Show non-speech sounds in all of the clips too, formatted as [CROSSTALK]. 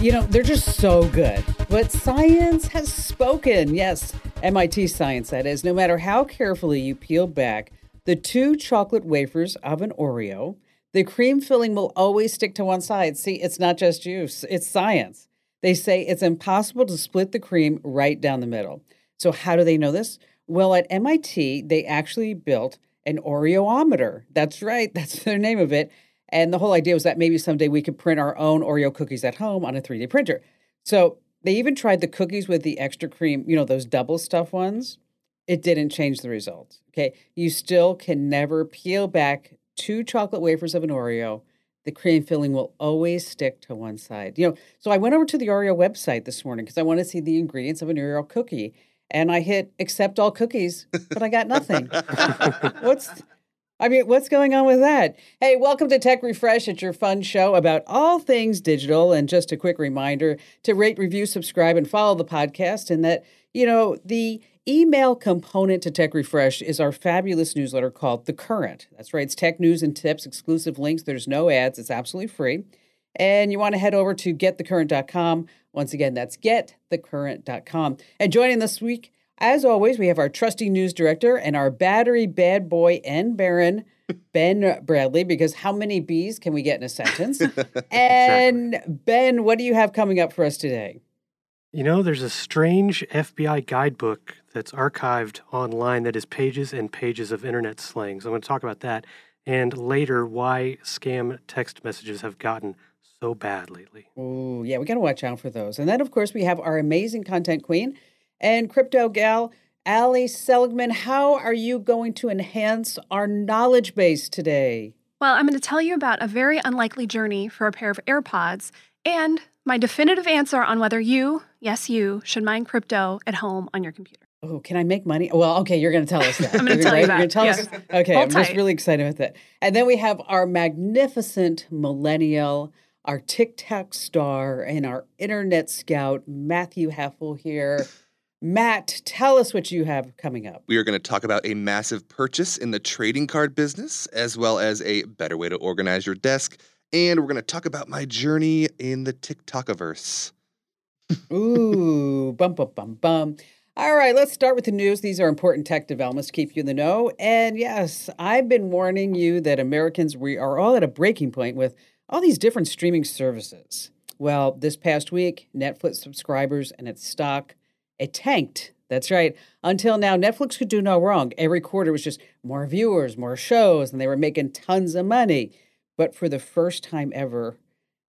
You know, they're just so good. But science has spoken. Yes, MIT science, that is. No matter how carefully you peel back the two chocolate wafers of an Oreo, the cream filling will always stick to one side. See, it's not just juice, it's science. They say it's impossible to split the cream right down the middle. So, how do they know this? Well, at MIT, they actually built an Oreometer. That's right, [LAUGHS] that's their name of it. And the whole idea was that maybe someday we could print our own Oreo cookies at home on a 3D printer. So, they even tried the cookies with the extra cream, you know, those double stuff ones. It didn't change the results. Okay. You still can never peel back two chocolate wafers of an Oreo the cream filling will always stick to one side. You know, so I went over to the Oreo website this morning because I want to see the ingredients of an Oreo cookie, and I hit accept all cookies, but I got nothing. [LAUGHS] what's I mean, what's going on with that? Hey, welcome to Tech Refresh. It's your fun show about all things digital. And just a quick reminder to rate, review, subscribe, and follow the podcast. And that, you know, the email component to Tech Refresh is our fabulous newsletter called The Current. That's right, it's tech news and tips, exclusive links. There's no ads, it's absolutely free. And you want to head over to getthecurrent.com. Once again, that's getthecurrent.com. And joining this week, as always, we have our trusty news director and our battery bad boy and Baron. [LAUGHS] Ben Bradley, because how many B's can we get in a sentence? [LAUGHS] and exactly. Ben, what do you have coming up for us today? You know, there's a strange FBI guidebook that's archived online that is pages and pages of internet slang. So I'm going to talk about that and later why scam text messages have gotten so bad lately. Oh, yeah, we got to watch out for those. And then, of course, we have our amazing content queen and crypto gal, Ali Seligman. How are you going to enhance our knowledge base today? Well, I'm going to tell you about a very unlikely journey for a pair of AirPods and my definitive answer on whether you, yes, you, should mine crypto at home on your computer. Oh, can I make money? Well, okay, you're going to tell us [LAUGHS] that. I'm going to tell right? you that. You're tell yes. us. Okay, Hold I'm tight. just really excited about that. And then we have our magnificent millennial, our TikTok star, and our internet scout, Matthew Heffel here. Matt, tell us what you have coming up. We are going to talk about a massive purchase in the trading card business, as well as a better way to organize your desk. And we're going to talk about my journey in the TikTokiverse. Ooh, bum, bum, bum, bum. All right, let's start with the news. These are important tech developments to keep you in the know. And yes, I've been warning you that Americans, we are all at a breaking point with all these different streaming services. Well, this past week, Netflix subscribers and its stock, it tanked. That's right. Until now, Netflix could do no wrong. Every quarter was just more viewers, more shows, and they were making tons of money. But for the first time ever,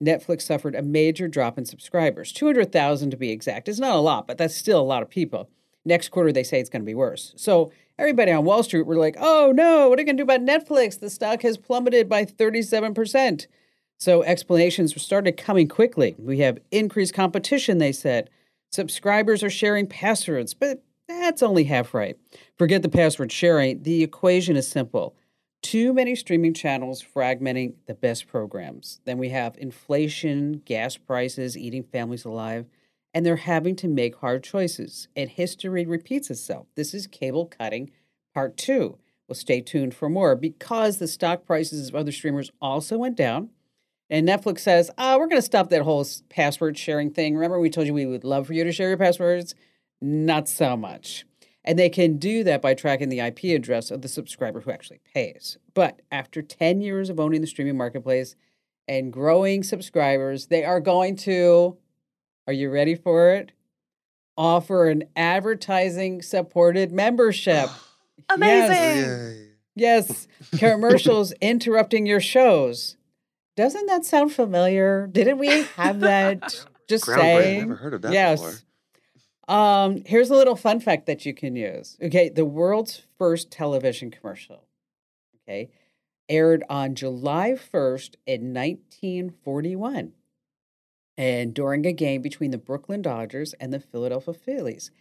Netflix suffered a major drop in subscribers 200,000 to be exact. It's not a lot, but that's still a lot of people. Next quarter, they say it's going to be worse. So everybody on Wall Street were like, oh no, what are you going to do about Netflix? The stock has plummeted by 37%. So explanations started coming quickly. We have increased competition, they said. Subscribers are sharing passwords, but that's only half right. Forget the password sharing. The equation is simple too many streaming channels fragmenting the best programs. Then we have inflation, gas prices eating families alive and they're having to make hard choices. And history repeats itself. This is cable cutting part two. Well, stay tuned for more because the stock prices of other streamers also went down. And Netflix says, oh, we're going to stop that whole password sharing thing. Remember, we told you we would love for you to share your passwords? Not so much. And they can do that by tracking the IP address of the subscriber who actually pays. But after 10 years of owning the streaming marketplace and growing subscribers, they are going to are you ready for it? Offer an advertising supported membership. [GASPS] Amazing. Yes. yes. Commercials [LAUGHS] interrupting your shows. Doesn't that sound familiar? Didn't we have that? [LAUGHS] Just saying. Never heard of that yes. before. Um, here's a little fun fact that you can use. Okay, the world's first television commercial. Okay, aired on July 1st in 1941 and during a game between the Brooklyn Dodgers and the Philadelphia Phillies.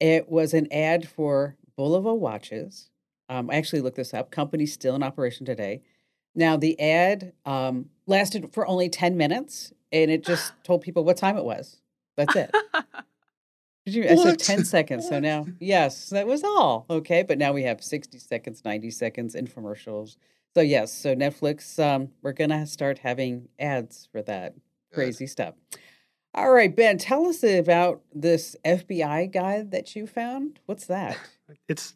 It was an ad for Bulova watches. Um, I actually looked this up. Company still in operation today. Now the ad um, lasted for only ten minutes, and it just [GASPS] told people what time it was. That's it. Did you? I said ten seconds. So now, yes, that was all. Okay, but now we have sixty seconds, ninety seconds, infomercials. So yes, so Netflix, um, we're gonna start having ads for that crazy stuff. All right, Ben, tell us about this FBI guide that you found. What's that? [LAUGHS] It's,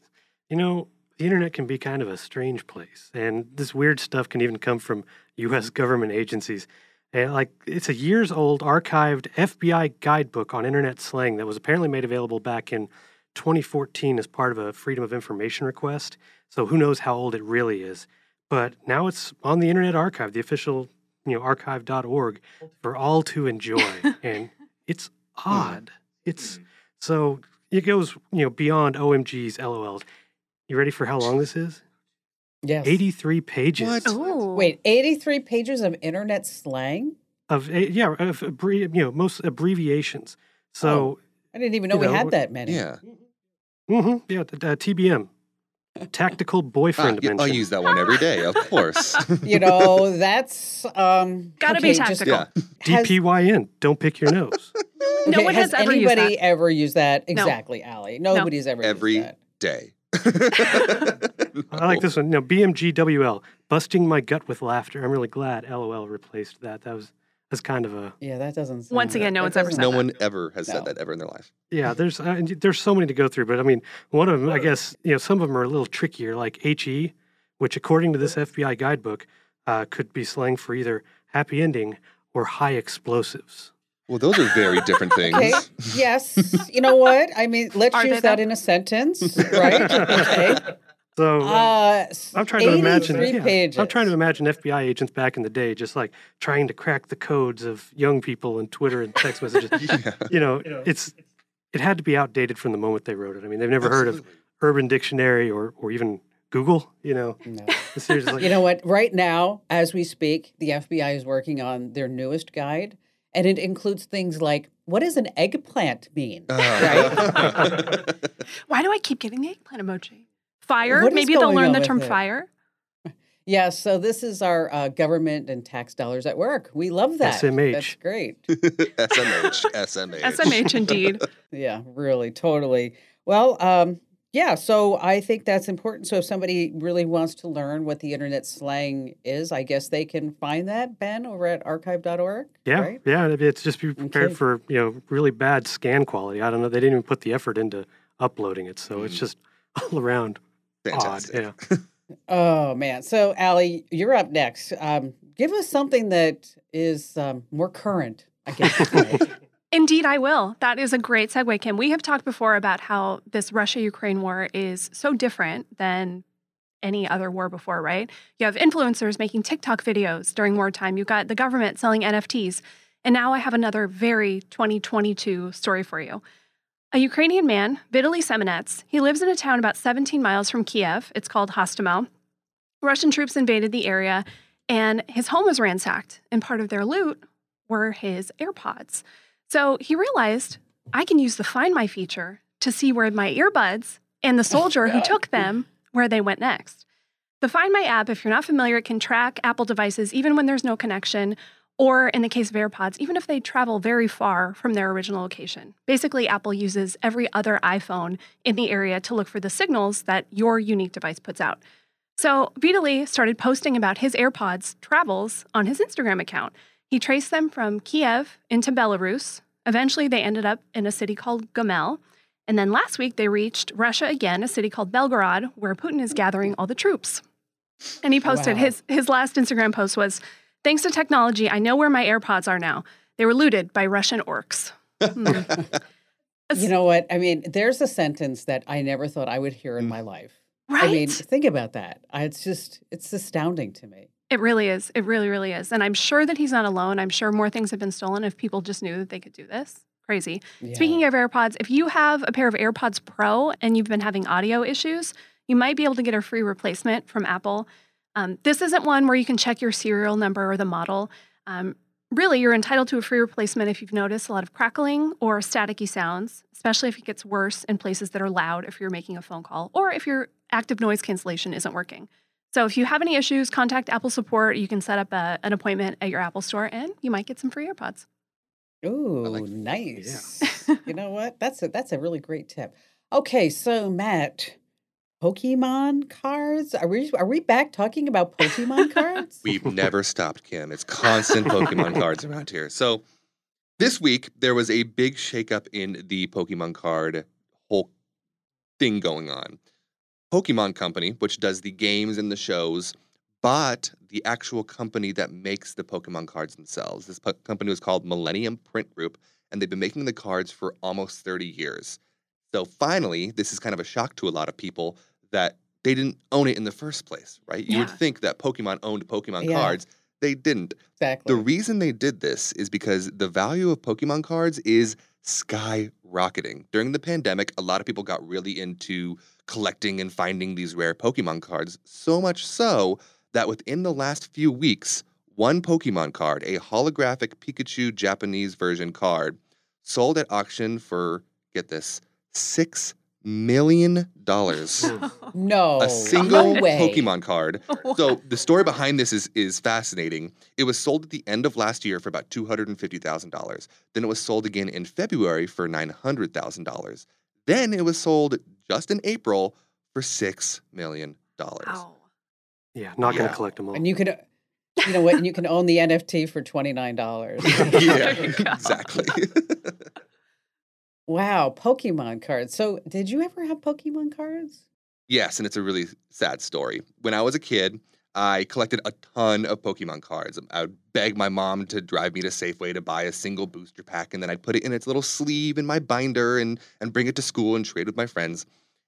you know, the internet can be kind of a strange place, and this weird stuff can even come from U.S. government agencies. And like, it's a years old archived FBI guidebook on internet slang that was apparently made available back in 2014 as part of a Freedom of Information request. So who knows how old it really is? But now it's on the Internet Archive, the official, you know, archive.org for all to enjoy, [LAUGHS] and it's hmm. odd. It's hmm. so it goes, you know, beyond OMGs, LOLs. You ready for how long this is? Yes. 83 pages What? Ooh. Wait, 83 pages of internet slang? of yeah, of abbre- you know, most abbreviations. So I didn't even know we know, had that many. Yeah. Mm-hmm. yeah, t- uh, TBM, tactical Ah, boyfriend yeah, I'll use that one every day, of course. [LAUGHS] You know, that's um Gotta be okay, just- tactical. yeah. [LAUGHS] DPYN, don't pick your nose. No okay, one has, ever anybody used that. ever used that? No. Exactly, Allie. Nobody's ever Every used that. day. [LAUGHS] I like this one. No, BMGWL, busting my gut with laughter. I'm really glad LOL replaced that. That was that's kind of a Yeah, that doesn't sound Once again, no that one's ever doesn't- said No that. one ever has No. said that ever in their life. yeah. There's uh, and there's so many to go through, but I mean, one of them, I guess, you know, some of them are a little trickier, like HE, which according to this FBI guidebook, uh, could be slang for either happy ending or high explosives. Well, those are very different things. Okay. Yes. You know what? I mean, let's Are use that though? in a sentence, right? okay. So Uh, I'm trying to imagine. yeah. I'm trying to imagine FBI agents back in the day, just like trying to crack the codes of young people and Twitter and text messages. [LAUGHS] Yeah. you know, it's it had to be outdated from the moment they wrote it. I mean, they've never heard of Urban Dictionary or or even Google. You know, No. seriously like, You know what? Right now, as we speak, the FBI is working on their newest guide, and it includes things like what does an eggplant mean? [LAUGHS] Uh, [LAUGHS] Why do I keep getting the eggplant emoji? Fire? What is Maybe they'll learn the term it? fire. [LAUGHS] Yeah, so this is our uh, government and tax dollars at work. We love that. SMH. That's great. SMH. SMH. SMH indeed. Yeah, really, totally. Well, um, yeah, so I think that's important. So if somebody really wants to learn what the internet slang is, I guess they can find that, Ben, over at archive.org. yeah, Right? yeah. It's just be prepared Okay. for you know really bad scan quality. I don't know. They didn't even put the effort into uploading it, so it's Mm. just [LAUGHS] all around Fantastic. odd. Yeah. [LAUGHS] Oh, man. So, Allie, you're up next. Um, give us something that is um, more current, I guess. [LAUGHS] Indeed, I will. That is a great segue, Kim. We have talked before about how this Russia Ukraine war is so different than any other war before, right? You have influencers making TikTok videos during wartime. You've got the government selling NFTs. And now I have another very 2022 story for you. A Ukrainian man, Vitaly Semenets, he lives in a town about 17 miles from Kiev. It's called Hostomel. Russian troops invaded the area, and his home was ransacked. And part of their loot were his AirPods. So he realized I can use the Find My feature to see where my earbuds and the [LAUGHS] oh, soldier who took them, where they went next. The Find My app, if you're not familiar, can track Apple devices even when there's no connection, or in the case of AirPods, even if they travel very far from their original location. Basically, Apple uses every other iPhone in the area to look for the signals that your unique device puts out. So Vitaly started posting about his AirPods travels on his Instagram account. He traced them from Kiev into Belarus. Eventually, they ended up in a city called Gomel. And then last week, they reached Russia again, a city called Belgorod, where Putin is gathering all the troops. And he posted Wow. his, his last Instagram post was Thanks to technology, I know where my AirPods are now. They were looted by Russian orcs. Hmm. [LAUGHS] you know what? I mean, there's a sentence that I never thought I would hear in Mm. my life. right? I mean, think about that. I, it's just, it's astounding to me. It really is. It really, really is. And I'm sure that he's not alone. I'm sure more things have been stolen if people just knew that they could do this. Crazy. Speaking of AirPods, if you have a pair of AirPods Pro and you've been having audio issues, you might be able to get a free replacement from Apple. Um, this isn't one where you can check your serial number or the model. Um, really, you're entitled to a free replacement if you've noticed a lot of crackling or staticky sounds, especially if it gets worse in places that are loud if you're making a phone call or if your active noise cancellation isn't working. So if you have any issues, contact Apple support. You can set up a, an appointment at your Apple store and you might get some free AirPods. Oh, like- nice. you [LAUGHS] know what? That's a that's a really great tip. Okay, so Matt, Pokemon cards. Are we are we back talking about Pokemon cards? We've never stopped, Kim. It's constant Pokemon [LAUGHS] cards around here. So This week, there was a big shakeup in the Pokemon card whole thing going on. Pokemon Company, which does the games and the shows, bought the actual company that makes the Pokemon cards themselves. This po- company was called Millennium Print Group, and they've been making the cards for almost 30 years. So finally, this is kind of a shock to a lot of people that they didn't own it in the first place, right? You would think that Pokemon owned Pokemon Yeah. cards. They didn't. Exactly. The reason they did this is because the value of Pokemon cards is skyrocketing. During the pandemic, a lot of people got really into collecting and finding these rare Pokemon cards, so much so that within the last few weeks, one Pokemon card, a holographic Pikachu Japanese version card, sold at auction for, get this, $6 million. [LAUGHS] no. A single no. Pokemon card. [LAUGHS] So the story behind this is is fascinating. It was sold at the end of last year for about two hundred and fifty thousand dollars. Then it was sold again in February for nine hundred thousand dollars. Then it was sold just in April for six million dollars. Wow. Yeah, not going to collect them all. And you could, you know what? And you can own the NFT for twenty nine dollars. [LAUGHS] yeah, [LAUGHS] There you go. exactly. [LAUGHS] wow, Pokemon cards. So, did you ever have Pokemon cards? Yes, and it's a really sad story. When I was a kid, I collected a ton of Pokemon cards. I would beg my mom to drive me to Safeway to buy a single booster pack, and then I'd put it in its little sleeve in my binder and, and bring it to school and trade with my friends.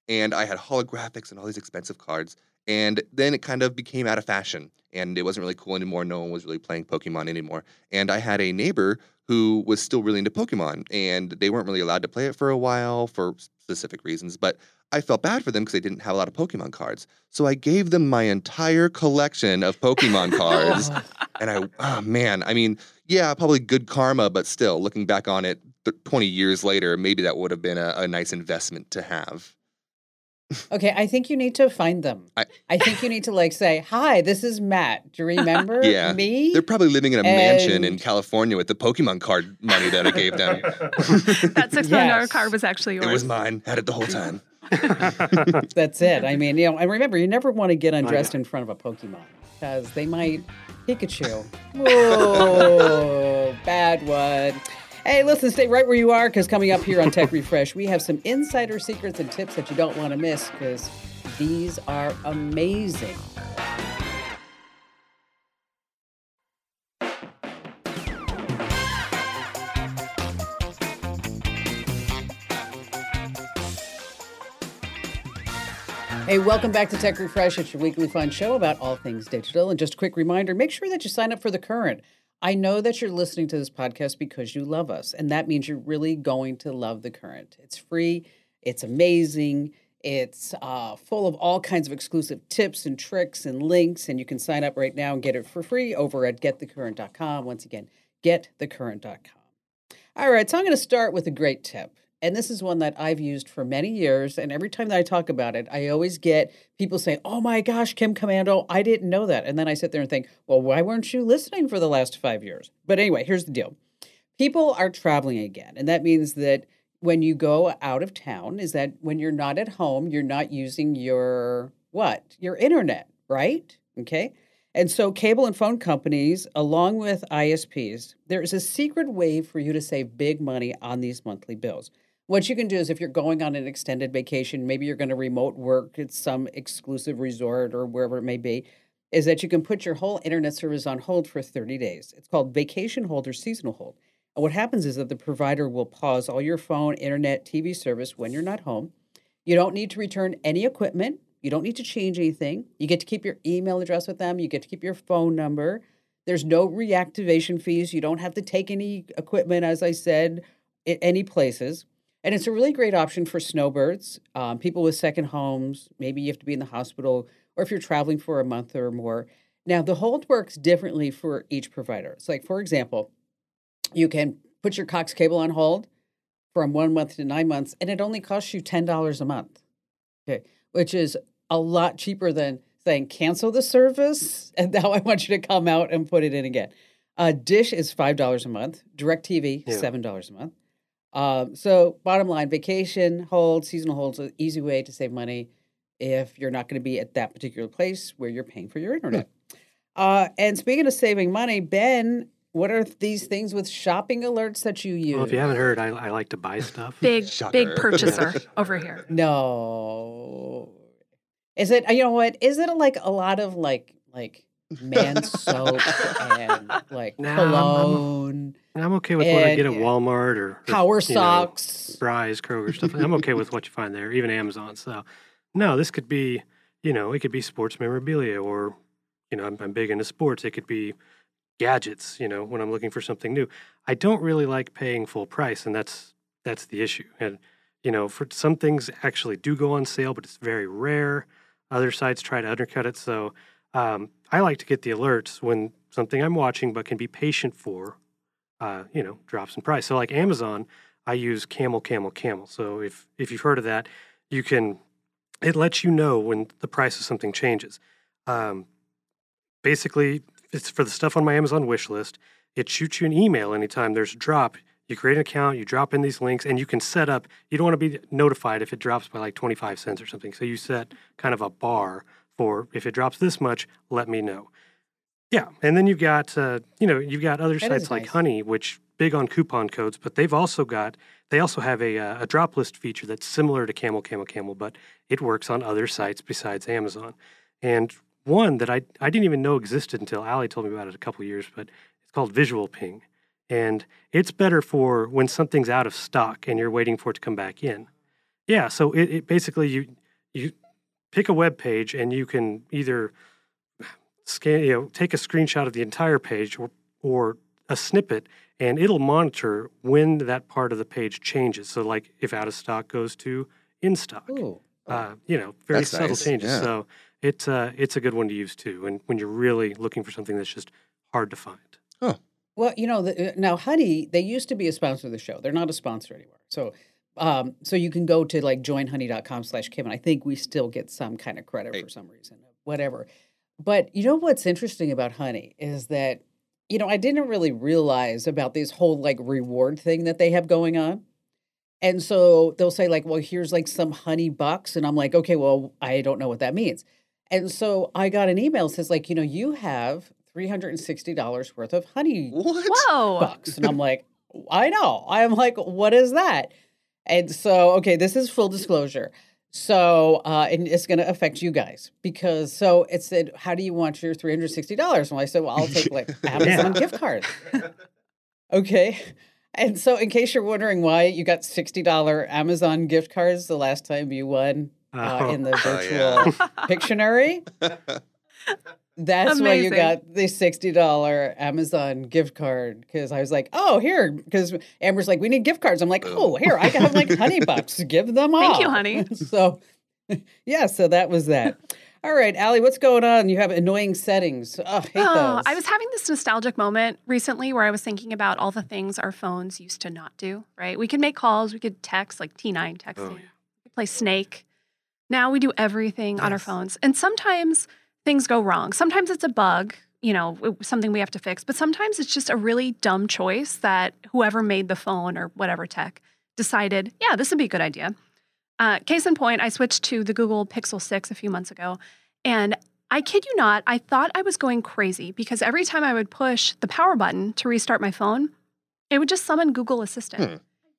And I had holographics and all these expensive cards. And then it kind of became out of fashion, and it wasn't really cool anymore. No one was really playing Pokemon anymore. And I had a neighbor who was still really into Pokemon, and they weren't really allowed to play it for a while for specific reasons. But I felt bad for them because they didn't have a lot of Pokemon cards. So I gave them my entire collection of Pokemon [LAUGHS] cards. Oh, and I, oh man, I mean, yeah, probably good karma, but still, looking back on it th- 20 years later, maybe that would have been a, a nice investment to have. okay, I think you need to find them. I- I, think you need to like say, "Hi, this is Matt. Do you [LAUGHS] remember Yeah. me?" They're probably living in a mansion in California with the Pokemon card money that I gave them. [LAUGHS] That six million dollar Yes. card was actually yours. it was mine. Had it the whole time. [LAUGHS] That's it. I mean, you know, and remember, you never want to get oh, undressed in front of a Pokemon because they might Pikachu. [LAUGHS] Whoa, bad one. Hey, listen, stay right where you are because coming up here on Tech [LAUGHS] Refresh, we have some insider secrets and tips that you don't want to miss because these are amazing. Hey, welcome back to Tech Refresh. It's your weekly fun show about all things digital. And just a quick reminder make sure that you sign up for the current. I know that you're listening to this podcast because you love us, and that means you're really going to love the current. It's free, it's amazing, it's uh, full of all kinds of exclusive tips and tricks and links, and you can sign up right now and get it for free over at getthecurrent.com. Once again, getthecurrent.com. All right, so I'm going to start with a great tip. And this is one that I've used for many years. And every time that I talk about it, I always get people saying, Oh my gosh, Kim Komando, I didn't know that. And then I sit there and think, Well, why weren't you listening for the last five years? But anyway, here's the deal people are traveling again. And that means that when you go out of town, is that when you're not at home, you're not using your what? Your internet, right? Okay. And so, cable and phone companies, along with ISPs, there is a secret way for you to save big money on these monthly bills. What you can do is if you're going on an extended vacation, maybe you're going to remote work at some exclusive resort or wherever it may be, is that you can put your whole internet service on hold for 30 days. It's called vacation hold or seasonal hold. And what happens is that the provider will pause all your phone, internet, TV service when you're not home. You don't need to return any equipment. You don't need to change anything. You get to keep your email address with them. You get to keep your phone number. There's no reactivation fees. You don't have to take any equipment, as I said, at any places. And it's a really great option for snowbirds, um, people with second homes. Maybe you have to be in the hospital, or if you're traveling for a month or more. Now, the hold works differently for each provider. So, like for example, you can put your Cox cable on hold from one month to nine months, and it only costs you ten dollars a month. Okay, which is a lot cheaper than saying cancel the service [LAUGHS] and now I want you to come out and put it in again. Uh, Dish is five dollars a month. DirecTV Yeah. seven dollars a month. Um, so bottom line, vacation hold, seasonal holds an easy way to save money if you're not going to be at that particular place where you're paying for your internet. Uh, and speaking of saving money, Ben What are these things with shopping alerts that you use? Well, if you haven't heard, I, I like to buy stuff. [LAUGHS] Big, Shocker. big purchaser [LAUGHS] over here. No. Is it? You know what? Is it like a lot of like like man soap and like [LAUGHS] Nah, I'm- I'm- cologne, And I'm okay with what I get at Walmart or power know, socks? Fry's, Kroger stuff. I'm okay with what you find there, even Amazon. So, no, this could be, you know, it could be sports memorabilia or, you know, I'm, I'm big into sports. It could be gadgets. You know, when I'm looking for something new, I don't really like paying full price, and that's that's the issue. And you know, for some things actually do go on sale, but it's very rare. Other sites try to undercut it. So um, I like to get the alerts when something I'm watching but can be patient for, uh, you know, drops in price. So like Amazon, I use Camel, Camel, Camel. So if if you've heard of that, you can. It lets you know when the price of something changes. Um, basically, it's for the stuff on my Amazon wish list. It shoots you an email anytime there's a drop. You create an account, you drop in these links, and you can set up. You don't want to be notified if it drops by like 25 cents or something. So you set kind of a bar for if it drops this much, let me know. Yeah, and then you've got uh, you know you've got other That sites like nice. Honey, which big on coupon codes, but they've also got they also have a uh, a drop list feature that's similar to Camel Camel Camel, but it works on other sites besides Amazon. And one that I I didn't even know existed until Ali told me about it a couple years, but it's called Visual Ping, and it's better for when something's out of stock and you're waiting for it to come back in. Yeah, so it, it basically you you pick a web page and you can either scan you know take a screenshot of the entire page or or a snippet and it'll monitor when that part of the page changes. So like if out of stock goes to in stock. Ooh. Uh, you know, very That's subtle nice, changes. yeah. So it's uh, it's a good one to use too, and when you're really looking for something that's just hard to find. Huh. Well, you know, the, uh, now Honey, they used to be a sponsor of the show. They're not a sponsor anymore. So, um, so you can go to like joinhoney.com slash Kim, and I think we still get some kind of credit Right. for some reason, whatever. But you know what's interesting about Honey is that, you know, I didn't really realize about this whole like reward thing that they have going on. And so they'll say like, well, here's like some honey bucks. And I'm like, okay, well, I don't know what that means. And so I got an email that says like, you know, you have $360 worth of honey What? Whoa. bucks. And I'm like, I know. I'm like, what is that? And so, okay, this is full disclosure. So, uh, and it's going to affect you guys because so it said, how do you want your $360? And I said, well, I'll take like [LAUGHS] Amazon gift cards. [LAUGHS] okay. And so, in case you're wondering why you got $60 Amazon gift cards the last time you won uh, Oh. in the Oh, virtual yeah. Pictionary, [LAUGHS] that's why you got the sixty dollar Amazon gift card. Because I was like, oh, here. Because Amber's like, we need gift cards. I'm like, oh, here, I can have like honey [LAUGHS] bucks. Give them all. Thank you, honey. [LAUGHS] so, [LAUGHS] yeah, so that was that. All right, Allie, what's going on? You have annoying settings. Oh, I hate Oh, those. I was having this nostalgic moment recently where I was thinking about all the things our phones used to not do, right? We could make calls, we could text, like T9 texting, Oh, we play Snake. Now we do everything on our phones. And sometimes things go wrong. Sometimes it's a bug, you know, something we have to fix, but sometimes it's just a really dumb choice that whoever made the phone or whatever tech decided, yeah, this would be a good idea. Uh, case in point, I switched to the Google Pixel 6 a few months ago. And I kid you not, I thought I was going crazy because every time I would push the power button to restart my phone, it would just summon Google Assistant. Hmm.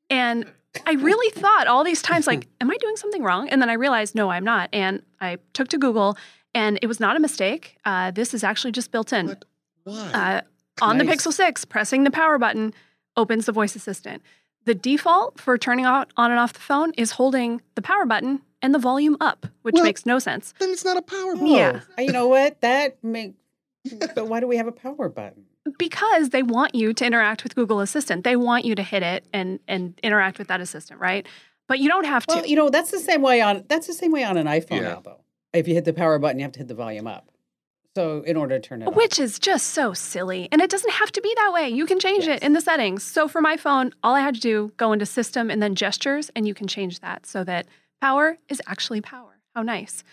And I really thought all these times, like, am I doing something wrong? And then I realized, no, I'm not. And I took to Google, and it was not a mistake. Uh, this is actually just built in. What? Why? Uh, on the Pixel 6, pressing the power button opens the voice assistant. The default for turning out on and off the phone is holding the power button and the volume up, which Well- makes no sense. then it's not a power button. Yeah. You know what? That makes. [LAUGHS] but why do we have a power button? Because they want you to interact with Google Assistant. They want you to hit it and and interact with that assistant, right? But you don't have to. Well, you know, that's the same way on that's the same way on an iPhone Yeah. now though. If you hit the power button, you have to hit the volume up. So in order to turn it off. Which is just so silly. And it doesn't have to be that way. You can change Yes. it in the settings. So for my phone, all I had to do, go into system and then gestures, and you can change that so that power is actually power. How nice.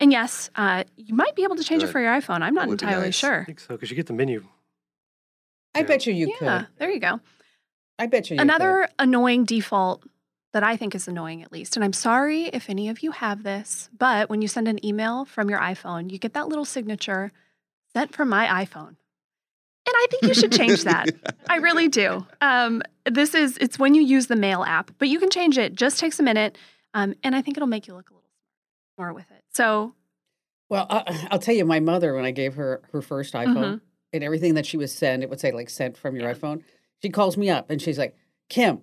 And yes, uh, you might be able to change it for your iPhone. I'm not That would be entirely nice. sure. I think so because you get the menu. I bet you you yeah, could. there you go. I bet you, you Another annoying default that I think is annoying, at least, and I'm sorry if any of you have this, but when you send an email from your iPhone, you get that little signature sent from my iPhone. And I think you should change [LAUGHS] that. I really do. Um, this is it's when you use the mail app, but you can change it. Just takes a minute, um, and I think it'll make you look a little more with it. So, Well, I, I'll tell you, my mother, when I gave her her first iPhone Mhm. and everything that she was sent, it would say like sent from your iPhone. She calls me up and she's like, Kim,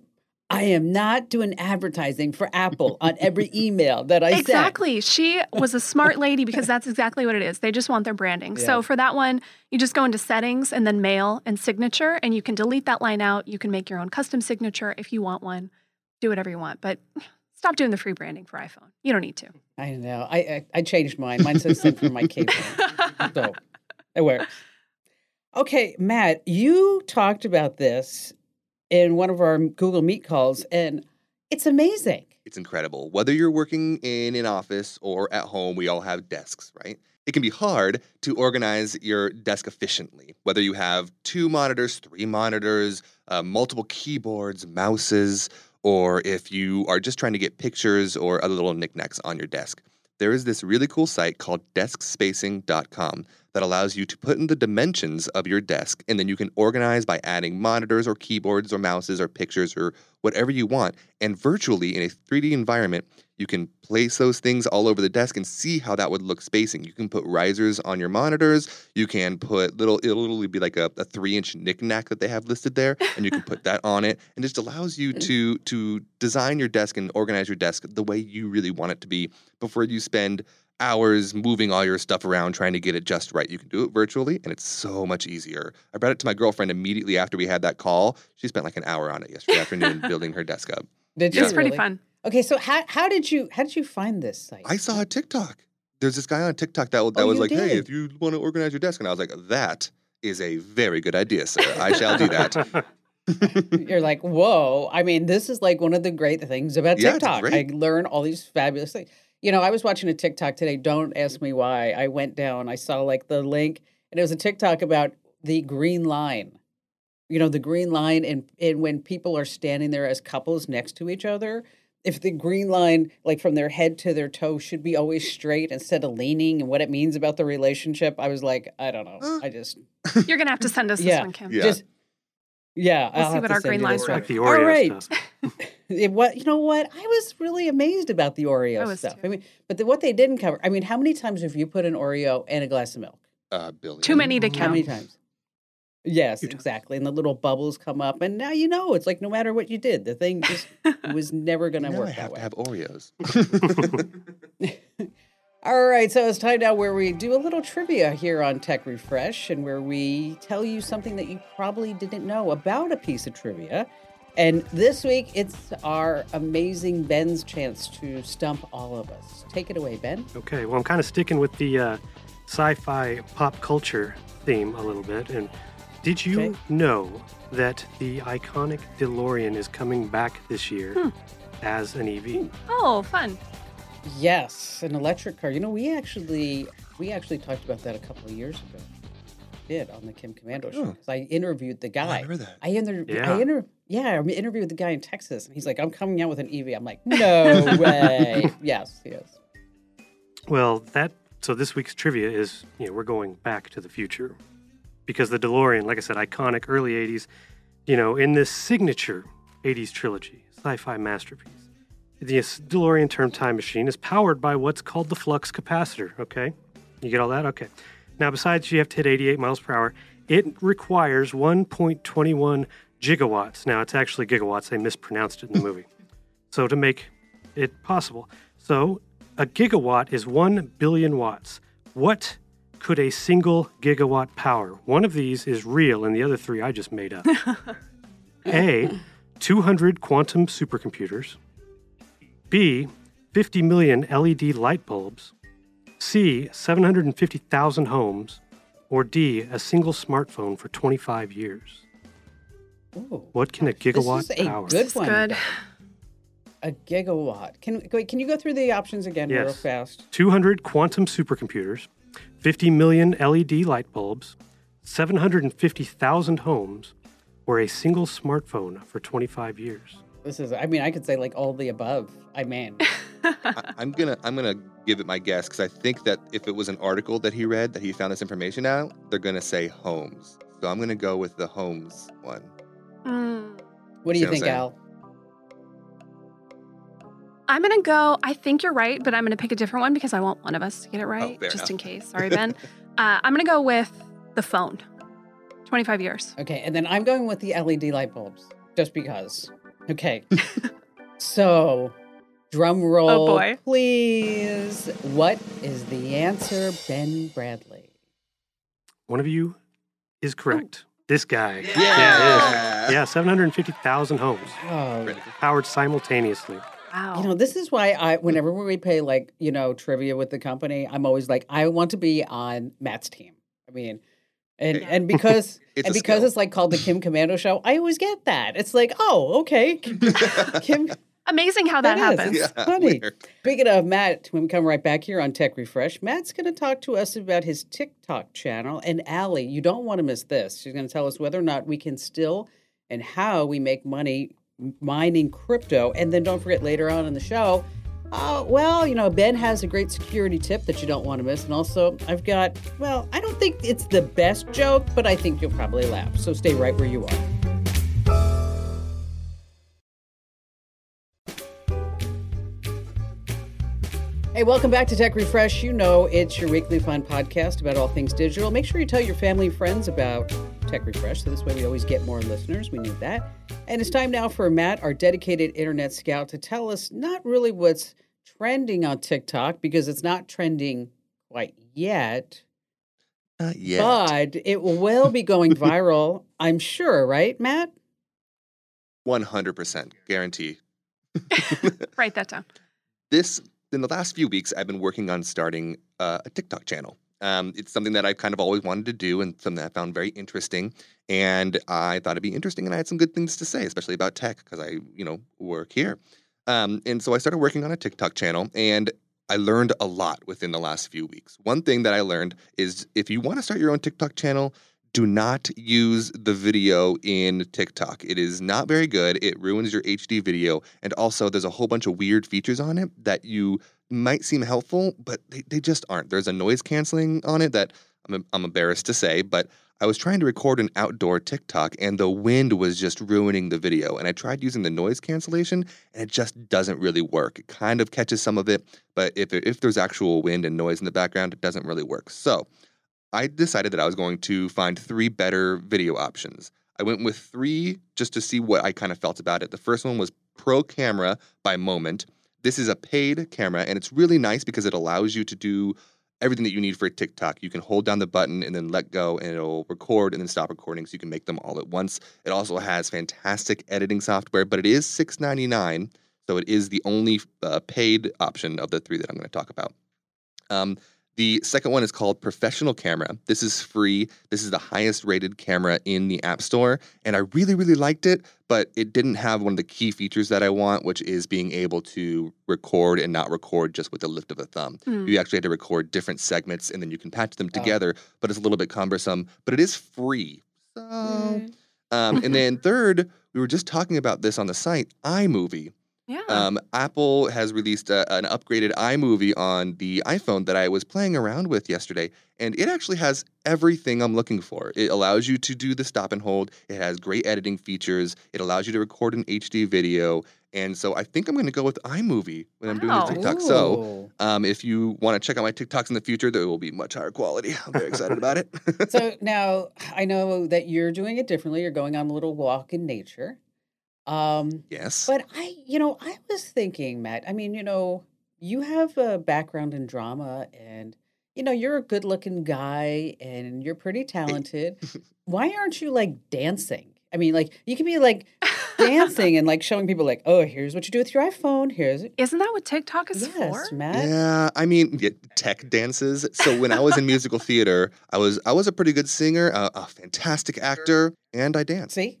I am not doing advertising for Apple on every [LAUGHS] email that I send. exactly, she was a smart lady because that's exactly what it is. They just want their branding. Yeah. So for that one, you just go into settings and then mail and signature, and you can delete that line out. You can make your own custom signature if you want one. Do whatever you want, but [SIGHS] stop doing the free branding for iPhone. You don't need to. I know. I, I I changed mine. Mine says sent from my cable. So [LAUGHS] it works. Okay, Matt, you talked about this in one of our Google Meet calls, and it's amazing. It's incredible. Whether you're working in an office or at home, we all have desks, right? It can be hard to organize your desk efficiently. Whether you have two monitors, three monitors, uh, multiple keyboards, mouses, or if you are just trying to get pictures or other little knickknacks on your desk. There is this really cool site called deskspacing.com that allows you to put in the dimensions of your desk and then you can organize by adding monitors or keyboards or mouses or pictures or whatever you want. And virtually in a 3D environment, you can place those things all over the desk and see how that would look spacing. You can put risers on your monitors. You can put little, it'll literally be like a, a three inch knickknack that they have listed there, and you can put that on it. And it just allows you mm. to, to design your desk and organize your desk the way you really want it to be before you spend hours moving all your stuff around trying to get it just right. You can do it virtually, and it's so much easier. I brought it to my girlfriend immediately after we had that call. She spent like an hour on it yesterday afternoon [LAUGHS] building her desk up. Did you? It's pretty really? fun. Okay, so how how did you how did you find this site? I saw a TikTok. There's this guy on TikTok that, that Oh, was you like, "Hey, if you want to organize your desk," and I was like, "That is a very good idea, sir. I shall do that." [LAUGHS] You're like, whoa. I mean, this is like one of the great things about Yeah, it's TikTok. I learn all these fabulous things. You know, I was watching a TikTok today. Don't ask me why. I went down, I saw like the link, and it was a TikTok about the green line. You know, the green line, and, and when people are standing there as couples next to each other, if the green line, like from their head to their toe, should be always straight instead of leaning, and what it means about the relationship, I was like, I don't know. Huh. I just, [LAUGHS] You're gonna have to send us this one, Kim. Yeah. just, yeah. We'll I'll see what our green you lines this are. one. like the All Oreo right. [LAUGHS] It, what you know? What I was really amazed about the Oreo I stuff. too. I mean, but the, what they didn't cover. I mean, how many times have you put an Oreo and a glass of milk? Uh, Billy. Too many to How How count. many times? Yes, exactly. And the little bubbles come up, and now you know it's like no matter what you did, the thing just was [LAUGHS] never going to Now I work have that to way. have Oreos. [LAUGHS] All right, so it's time now where we do a little trivia here on Tech Refresh, and where we tell you something that you probably didn't know about a piece of trivia. And this week, it's our amazing Ben's chance to stump all of us. Take it away, Ben. Okay, well, I'm kind of sticking with the uh, sci-fi pop culture theme a little bit. And did you Okay. know that the iconic DeLorean is coming back this year Hmm. as an EV? Oh, fun. Yes, an electric car. You know, we actually we actually talked about that a couple of years ago. Did on the Kim Komando show Oh. because I interviewed the Oh, I guy. remember that. I inter- Yeah. I inter- yeah, I interviewed the guy in Texas, and he's like, "I'm coming out with an EV." I'm like, "No [LAUGHS] way!" yes, yes. Well, that so this week's trivia is you know we're going back to the future because the DeLorean, like I said, iconic early '80s, you know, in this signature '80s trilogy, sci-fi masterpiece. The DeLorean term time machine is powered by what's called the flux capacitor. Okay, you get all that? Okay. Now, besides you have to hit 88 miles per hour, it requires 1.21 gigawatts. Now, it's actually gigawatts. They mispronounced it in the [LAUGHS] movie. So to make it possible, so a gigawatt is 1 billion watts. What could a single gigawatt power? One of these is real, and the other three I just made up. [LAUGHS] A, 200 quantum supercomputers. B, 50 million LED light bulbs. C, 750,000 homes. Or D, a single smartphone for 25 years. Ooh, What can a gigawatt this is a power? good It's one. good. A gigawatt. Can wait? Can you go through the options again real Yes. fast? 200 quantum supercomputers, 50 million LED light bulbs, 750,000 homes, or a single smartphone for 25 years. This is. I mean, I could say like all the above. I mean, [LAUGHS] I, I'm gonna I'm gonna give it my guess because I think that if it was an article that he read that he found this information out, they're gonna say homes. So I'm gonna go with the homes one. Mm. What do See you what I'm think. Al? I'm gonna go. I think you're right, but I'm gonna pick a different one because I want one of us to get it right, Oh, just enough. in case. Sorry, Ben. [LAUGHS] uh, I'm gonna go with the phone. 25 years. Okay, and then I'm going with the LED light bulbs, just because. Okay. [LAUGHS] so, drum roll, Oh, boy. please. What is the answer, Ben Bradley? One of you is correct. This guy. Yeah. Yeah, it is. Yeah, 750,000 homes Oh, powered simultaneously. Wow. you know, this is why I, whenever we play like you know trivia with the company, I'm always like, I want to be on Matt's team. I mean, and Yeah. and because [LAUGHS] It's and because skill. it's like called the Kim Komando Show, I always get that. It's like, oh, okay, Kim. [LAUGHS] Amazing how that, That is. happens. It's funny. weird. Speaking of Matt, when we come right back here on Tech Refresh, Matt's going to talk to us about his TikTok channel. And Allie, you don't want to miss this. She's going to tell us whether or not we can still and how we make money mining crypto. And then don't forget later on in the show, uh, well, you know, Ben has a great security tip that you don't want to miss. And also, I've got, well, I don't think it's the best joke, but I think you'll probably laugh. So stay right where you are. Hey, welcome back to Tech Refresh. You know it's your weekly fun podcast about all things digital. Make sure you tell your family and friends about Tech Refresh, so this way we always get more listeners. We need that. And it's time now for Matt, our dedicated internet scout, to tell us not really what's trending on TikTok because it's not trending quite yet, Not yet. but it will be going [LAUGHS] viral, I'm sure, right, Matt? 100% guarantee. [LAUGHS] Write that down. this in the last few weeks i've been working on starting uh, a tiktok channel um, it's something that i've kind of always wanted to do and something that i found very interesting and i thought it'd be interesting and i had some good things to say especially about tech because i you know work here um, and so i started working on a tiktok channel and i learned a lot within the last few weeks one thing that i learned is if you want to start your own tiktok channel do not use the video in TikTok. It is not very good. It ruins your HD video. And also, there's a whole bunch of weird features on it that you might seem helpful, but they, they just aren't. There's a noise canceling on it that I'm, I'm embarrassed to say, but I was trying to record an outdoor TikTok and the wind was just ruining the video. And I tried using the noise cancellation and it just doesn't really work. It kind of catches some of it, but if, if there's actual wind and noise in the background, it doesn't really work. So, I decided that I was going to find three better video options. I went with three just to see what I kind of felt about it. The first one was Pro Camera by Moment. This is a paid camera, and it's really nice because it allows you to do everything that you need for a TikTok. You can hold down the button and then let go, and it'll record and then stop recording, so you can make them all at once. It also has fantastic editing software, but it is $6.99, so it is the only uh, paid option of the three that I'm going to talk about. Um, the second one is called Professional Camera. This is free. This is the highest rated camera in the App Store. And I really, really liked it, but it didn't have one of the key features that I want, which is being able to record and not record just with the lift of a thumb. Hmm. You actually had to record different segments and then you can patch them Oh. together, but it's a little bit cumbersome. But it is free. So, Mm. um, and then [LAUGHS] third, we were just talking about this on the site iMovie. Yeah. Um, Apple has released a, an upgraded iMovie on the iPhone that I was playing around with yesterday, and it actually has everything I'm looking for. It allows you to do the stop and hold. It has great editing features. It allows you to record an HD video, and so I think I'm going to go with iMovie when I'm doing the TikTok. So. Um, if you want to check out my TikToks in the future, they will be much higher quality. I'm very excited about it. so [LAUGHS] now I know that you're doing it differently. You're going on a little walk in nature. Um, yes. but I, you know, I was thinking, Matt, I mean, you know, you have a background in drama and, you know, you're a good looking guy and you're pretty [LAUGHS] talented. Why aren't you like dancing? I mean, like, you can be like dancing and like showing people, like, oh, here's what you do with your iPhone. Here's it. Isn't that what TikTok is Yes, for? Matt. Yeah, I mean, yeah, tech dances. So when I was in musical theater, I was I was a pretty good singer, a, a fantastic actor, and I danced. See,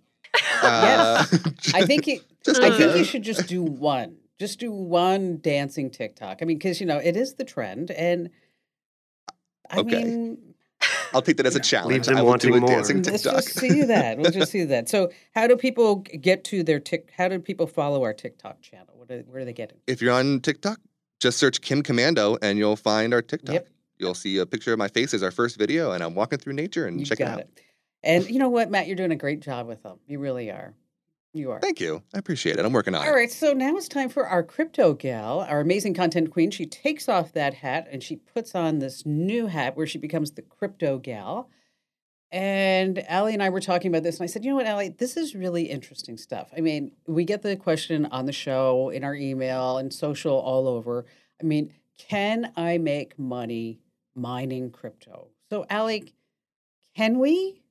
Uh, [LAUGHS] I [LAUGHS] think you, just I a think you should just do one. Just do one dancing TikTok. I mean, because you know it is the trend, and I Okay. mean, I'll take that as a challenge. Leaves him I will do wanting a more. dancing let's TikTok. just see that. We'll just see that. So, how do people get to their Tik? How do people follow our TikTok channel? What do, where do they get it? if you're on TikTok, just search Kim Komando and you'll find our TikTok. Yep. You'll see a picture of my face as our first video, and I'm walking through nature and You check it out. it. And you know what, Matt, you're doing a great job with them. You really are. You are. Thank you. I appreciate it. I'm working on it. All right. so now it's time for our crypto gal, our amazing content queen. She takes off that hat and she puts on this new hat where she becomes the crypto gal. And Allie and I were talking about this, and I said, you know what, Allie, this is really interesting stuff. I mean, we get the question on the show, in our email, and social all over. I mean, can I make money mining crypto? So, Allie, can we?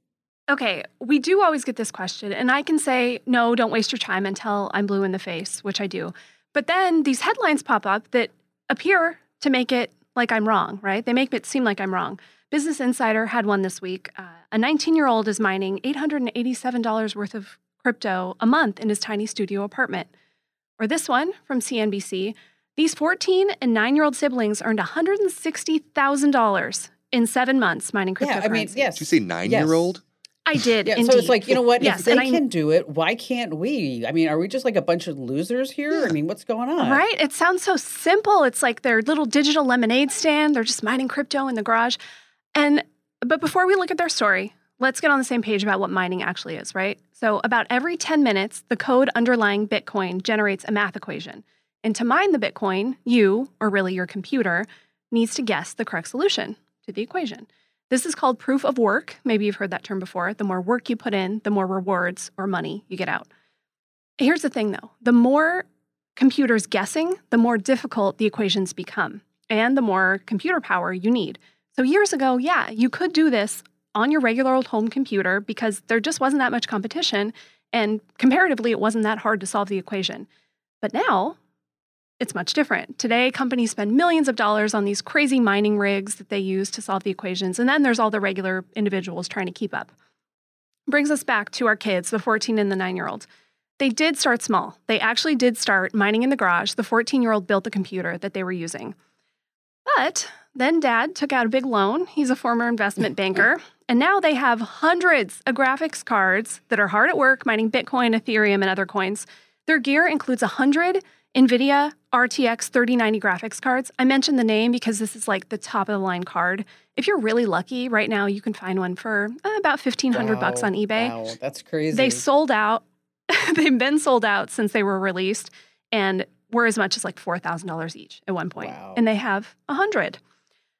Okay, we do always get this question, and I can say, no, don't waste your time until I'm blue in the face, which I do. But then these headlines pop up that appear to make it like I'm wrong, right? They make it seem like I'm wrong. Business Insider had one this week. Uh, a 19 year old is mining $887 worth of crypto a month in his tiny studio apartment. Or this one from CNBC these 14 and 9 year old siblings earned $160,000 in seven months mining cryptocurrency. Yeah, I mean, yes. Did you say nine year old? I did. Yeah, indeed. so it's like, you know what? Yes, if they and I- can do it, why can't we? I mean, are we just like a bunch of losers here? I mean, what's going on? Right? It sounds so simple. It's like their little digital lemonade stand. They're just mining crypto in the garage. And but before we look at their story, let's get on the same page about what mining actually is, right? So about every 10 minutes, the code underlying Bitcoin generates a math equation. And to mine the Bitcoin, you, or really your computer, needs to guess the correct solution to the equation. This is called proof of work. Maybe you've heard that term before. The more work you put in, the more rewards or money you get out. Here's the thing though the more computers guessing, the more difficult the equations become and the more computer power you need. So, years ago, yeah, you could do this on your regular old home computer because there just wasn't that much competition. And comparatively, it wasn't that hard to solve the equation. But now, it's much different. Today, companies spend millions of dollars on these crazy mining rigs that they use to solve the equations. And then there's all the regular individuals trying to keep up. Brings us back to our kids, the 14 and the 9 year olds. They did start small. They actually did start mining in the garage. The 14 year old built the computer that they were using. But then dad took out a big loan. He's a former investment banker. [LAUGHS] And now they have hundreds of graphics cards that are hard at work mining Bitcoin, Ethereum, and other coins. Their gear includes 100 NVIDIA RTX 3090 graphics cards. I mentioned the name because this is like the top of the line card. If you're really lucky, right now you can find one for uh, about 1500 bucks on eBay. Wow, that's crazy. They sold out. [LAUGHS] They've been sold out since they were released and were as much as like $4,000 each at one point. Wow. And they have 100.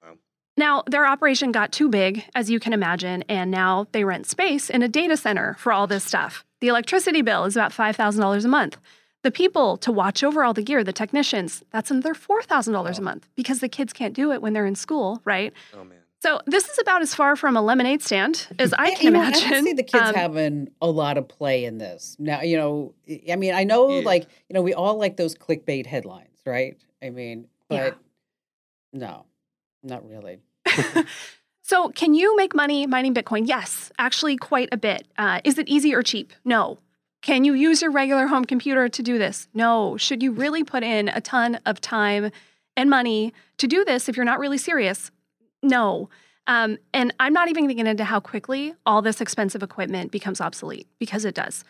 Wow. Now, their operation got too big, as you can imagine, and now they rent space in a data center for all this stuff. The electricity bill is about $5,000 a month. The people to watch over all the gear, the technicians, that's another $4,000 a month because the kids can't do it when they're in school, right? Oh man. So, this is about as far from a lemonade stand as I can you know, imagine. I don't see the kids Um, having a lot of play in this. Now, you know, I mean, I know, Yeah. like, you know, we all like those clickbait headlines, right? I mean, but Yeah. no, not really. [LAUGHS] [LAUGHS] So, can you make money mining Bitcoin? Yes, actually, quite a bit. Uh, is it easy or cheap? No. Can you use your regular home computer to do this? No. Should you really put in a ton of time and money to do this if you're not really serious? No. Um, and I'm not even going to get into how quickly all this expensive equipment becomes obsolete because it does.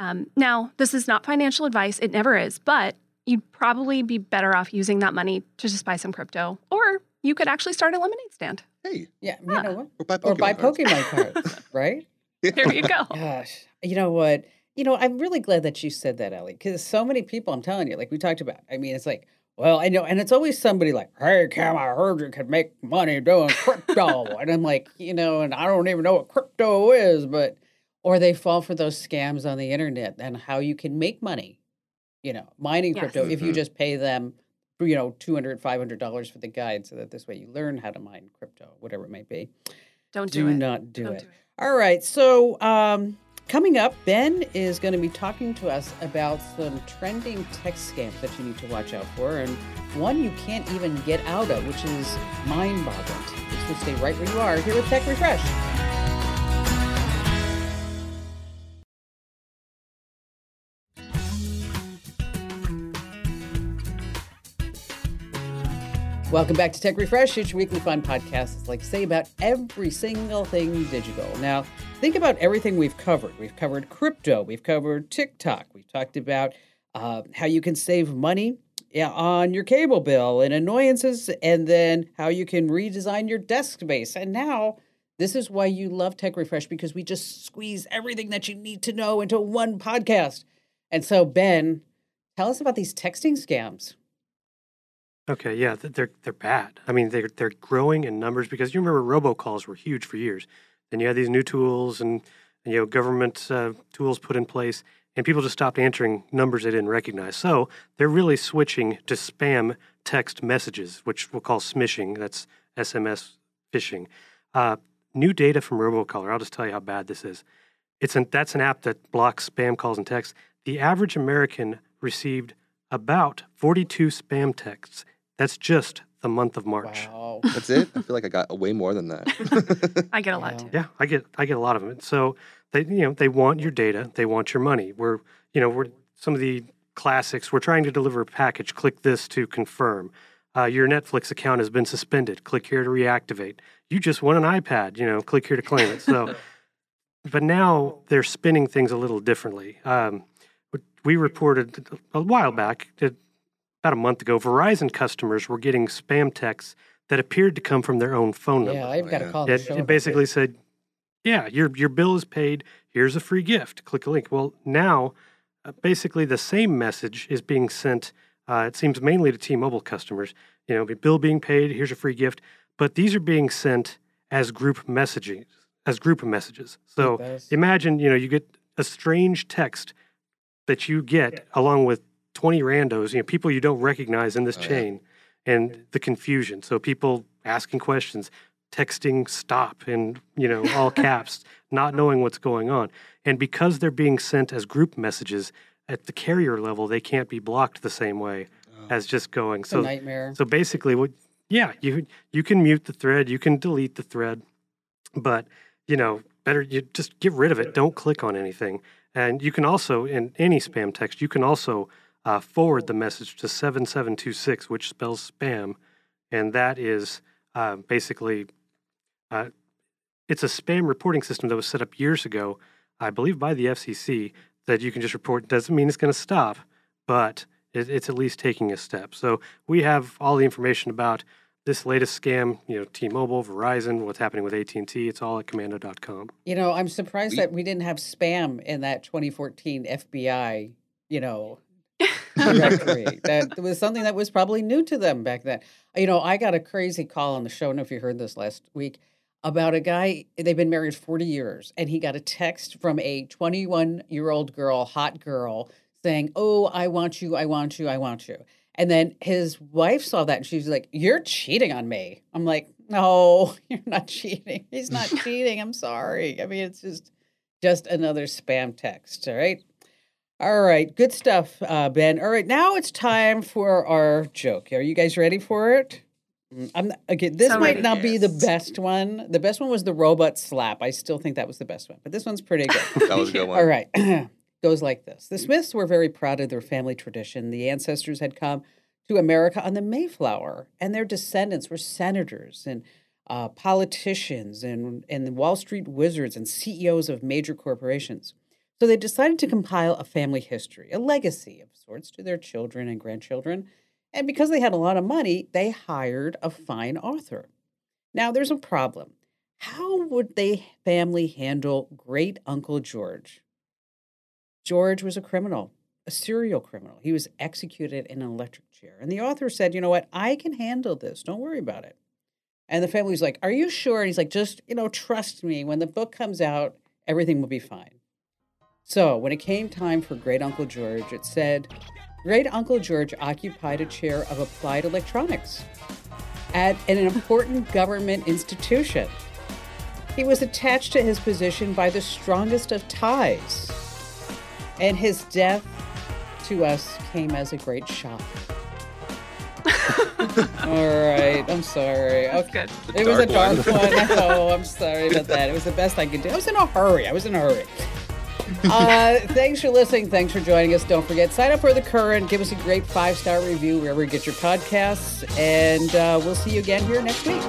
Um, now, this is not financial advice, it never is, but you'd probably be better off using that money to just buy some crypto, or you could actually start a lemonade stand. Hey, Yeah, you know what? or buy Pokemon Or buy. Pokemon cards, [LAUGHS] right? There you go. [LAUGHS] Gosh, you know what? You know, I'm really glad that you said that, Ellie, because so many people, I'm telling you, like we talked about. I mean, it's like, well, I know, and it's always somebody like, "Hey, Cam, I heard you could make money doing crypto," [LAUGHS] and I'm like, you know, and I don't even know what crypto is, but or they fall for those scams on the internet and how you can make money, you know, mining Yes. crypto if you Mhm. just pay them, you know, 200 500 dollars for the guide, so that this way you learn how to mine crypto, whatever it might be. Don't do, Do it. not do Don't it. do it. All right. So, um, coming up, Ben is going to be talking to us about some trending tech scams that you need to watch out for, and one you can't even get out of, which is mind boggling. So, stay right where you are here with Tech Refresh. Welcome back to Tech Refresh. Your weekly fun podcast. It's like say about every single thing digital. Now, think about everything we've covered. We've covered crypto. We've covered TikTok. We've talked about uh, how you can save money on your cable bill and annoyances, and then how you can redesign your desk space. And now This is why you love Tech Refresh because we just squeeze everything that you need to know into one podcast. And so, Ben, tell us about these texting scams. Okay, yeah, they're they're bad. I mean, they're they're growing in numbers because you remember robocalls were huge for years. Then you had these new tools and, and you know government uh, tools put in place, and people just stopped answering numbers they didn't recognize. So they're really switching to spam text messages, which we'll call smishing. That's SMS phishing. Uh, new data from RoboKiller. I'll just tell you how bad this is. It's an, that's an app that blocks spam calls and texts. The average American received about 42 spam texts that's just the month of March. Wow. [LAUGHS] That's it. I feel like I got way more than that. [LAUGHS] I get a lot Wow. too. Yeah, I get I get a lot of them. So they you know they want your data, they want your money. We're you know we're some of the classics. We're trying to deliver a package. Click this to confirm. Uh, your Netflix account has been suspended. Click here to reactivate. You just won an iPad. You know, click here to claim it. So, [LAUGHS] but now they're spinning things a little differently. Um, we reported a while back, uh, about a month ago, Verizon customers were getting spam texts that appeared to come from their own phone number. Yeah, I've got to Yeah. call the It, show. it about basically this. said, "Yeah, your your bill is paid. Here's a free gift. Click a link." Well, now, uh, basically, the same message is being sent. Uh, it seems mainly to T-Mobile customers. You know, bill being paid. Here's a free gift. But these are being sent as group messaging, as group messages. So imagine, you know, you get a strange text that you get along with 20 randos, you know, people you don't recognize in this Oh, yeah. chain, and the confusion. So people asking questions, texting stop in, you know, all [LAUGHS] caps, not knowing what's going on. And because they're being sent as group messages at the carrier level, they can't be blocked the same way Oh. as just going. It's a So nightmare. so basically, what? Yeah, you you can mute the thread, you can delete the thread, but you know, better you just get rid of it. Don't click on anything, and you can also in any spam text, you can also uh, forward the message to seven seven two six, which spells spam, and that is uh, basically uh, it's a spam reporting system that was set up years ago, I believe, by the FCC. That you can just report doesn't mean it's going to stop, but it, it's at least taking a step. So we have all the information about this latest scam. You know, T-Mobile, Verizon, what's happening with AT and T. It's all at komando.com. You know, I'm surprised We- that we didn't have spam in that 2014 FBI, you know, directory. that was something that was probably new to them back then. You know, I got a crazy call on the show. I don't know if you heard this last week about a guy. They've been married 40 years, and he got a text from a 21 year old girl, hot girl, saying, "Oh, I want you, I want you, I want you." And then his wife saw that, and she's like, "You're cheating on me." I'm like, "No, [LAUGHS] you're not cheating. He's not [LAUGHS] cheating. I'm sorry. I mean, it's just just another spam text. All right." All right, good stuff, uh, Ben. All right, now it's time for our joke. Are you guys ready for it? Mm, I'm not, okay. This So might ready. not be the best one. The best one was the robot slap. I still think that was the best one, but this one's pretty good. [LAUGHS] That was a good one. All right. [CLEARS THROAT] Goes like this The Smiths were very proud of their family tradition. The ancestors had come to America on the Mayflower, and their descendants were senators and uh, politicians and, and Wall Street wizards and CEOs of major corporations. So they decided to compile a family history, a legacy of sorts to their children and grandchildren. And because they had a lot of money, they hired a fine author. Now, there's a problem. How would they family handle great Uncle George? George was a criminal, a serial criminal. He was executed in an electric chair. And the author said, You know what? I can handle this. Don't worry about it. And the family's like, Are you sure? And he's like, Just, you know, trust me. When the book comes out, everything will be fine. So when it came time for Great Uncle George, it said, Great Uncle George occupied a chair of applied electronics at an important [LAUGHS] government institution. He was attached to his position by the strongest of ties, and his death to us came as a great shock. [LAUGHS] All right, I'm sorry. Okay. It was a dark one. one. [LAUGHS] Oh, I'm sorry about that. It was the best I could do. I was in a hurry. I was in a hurry. Uh, thanks for listening. Thanks for joining us. Don't forget, sign up for The Current. Give us a great five star review wherever you get your podcasts. And uh, we'll see you again here next week.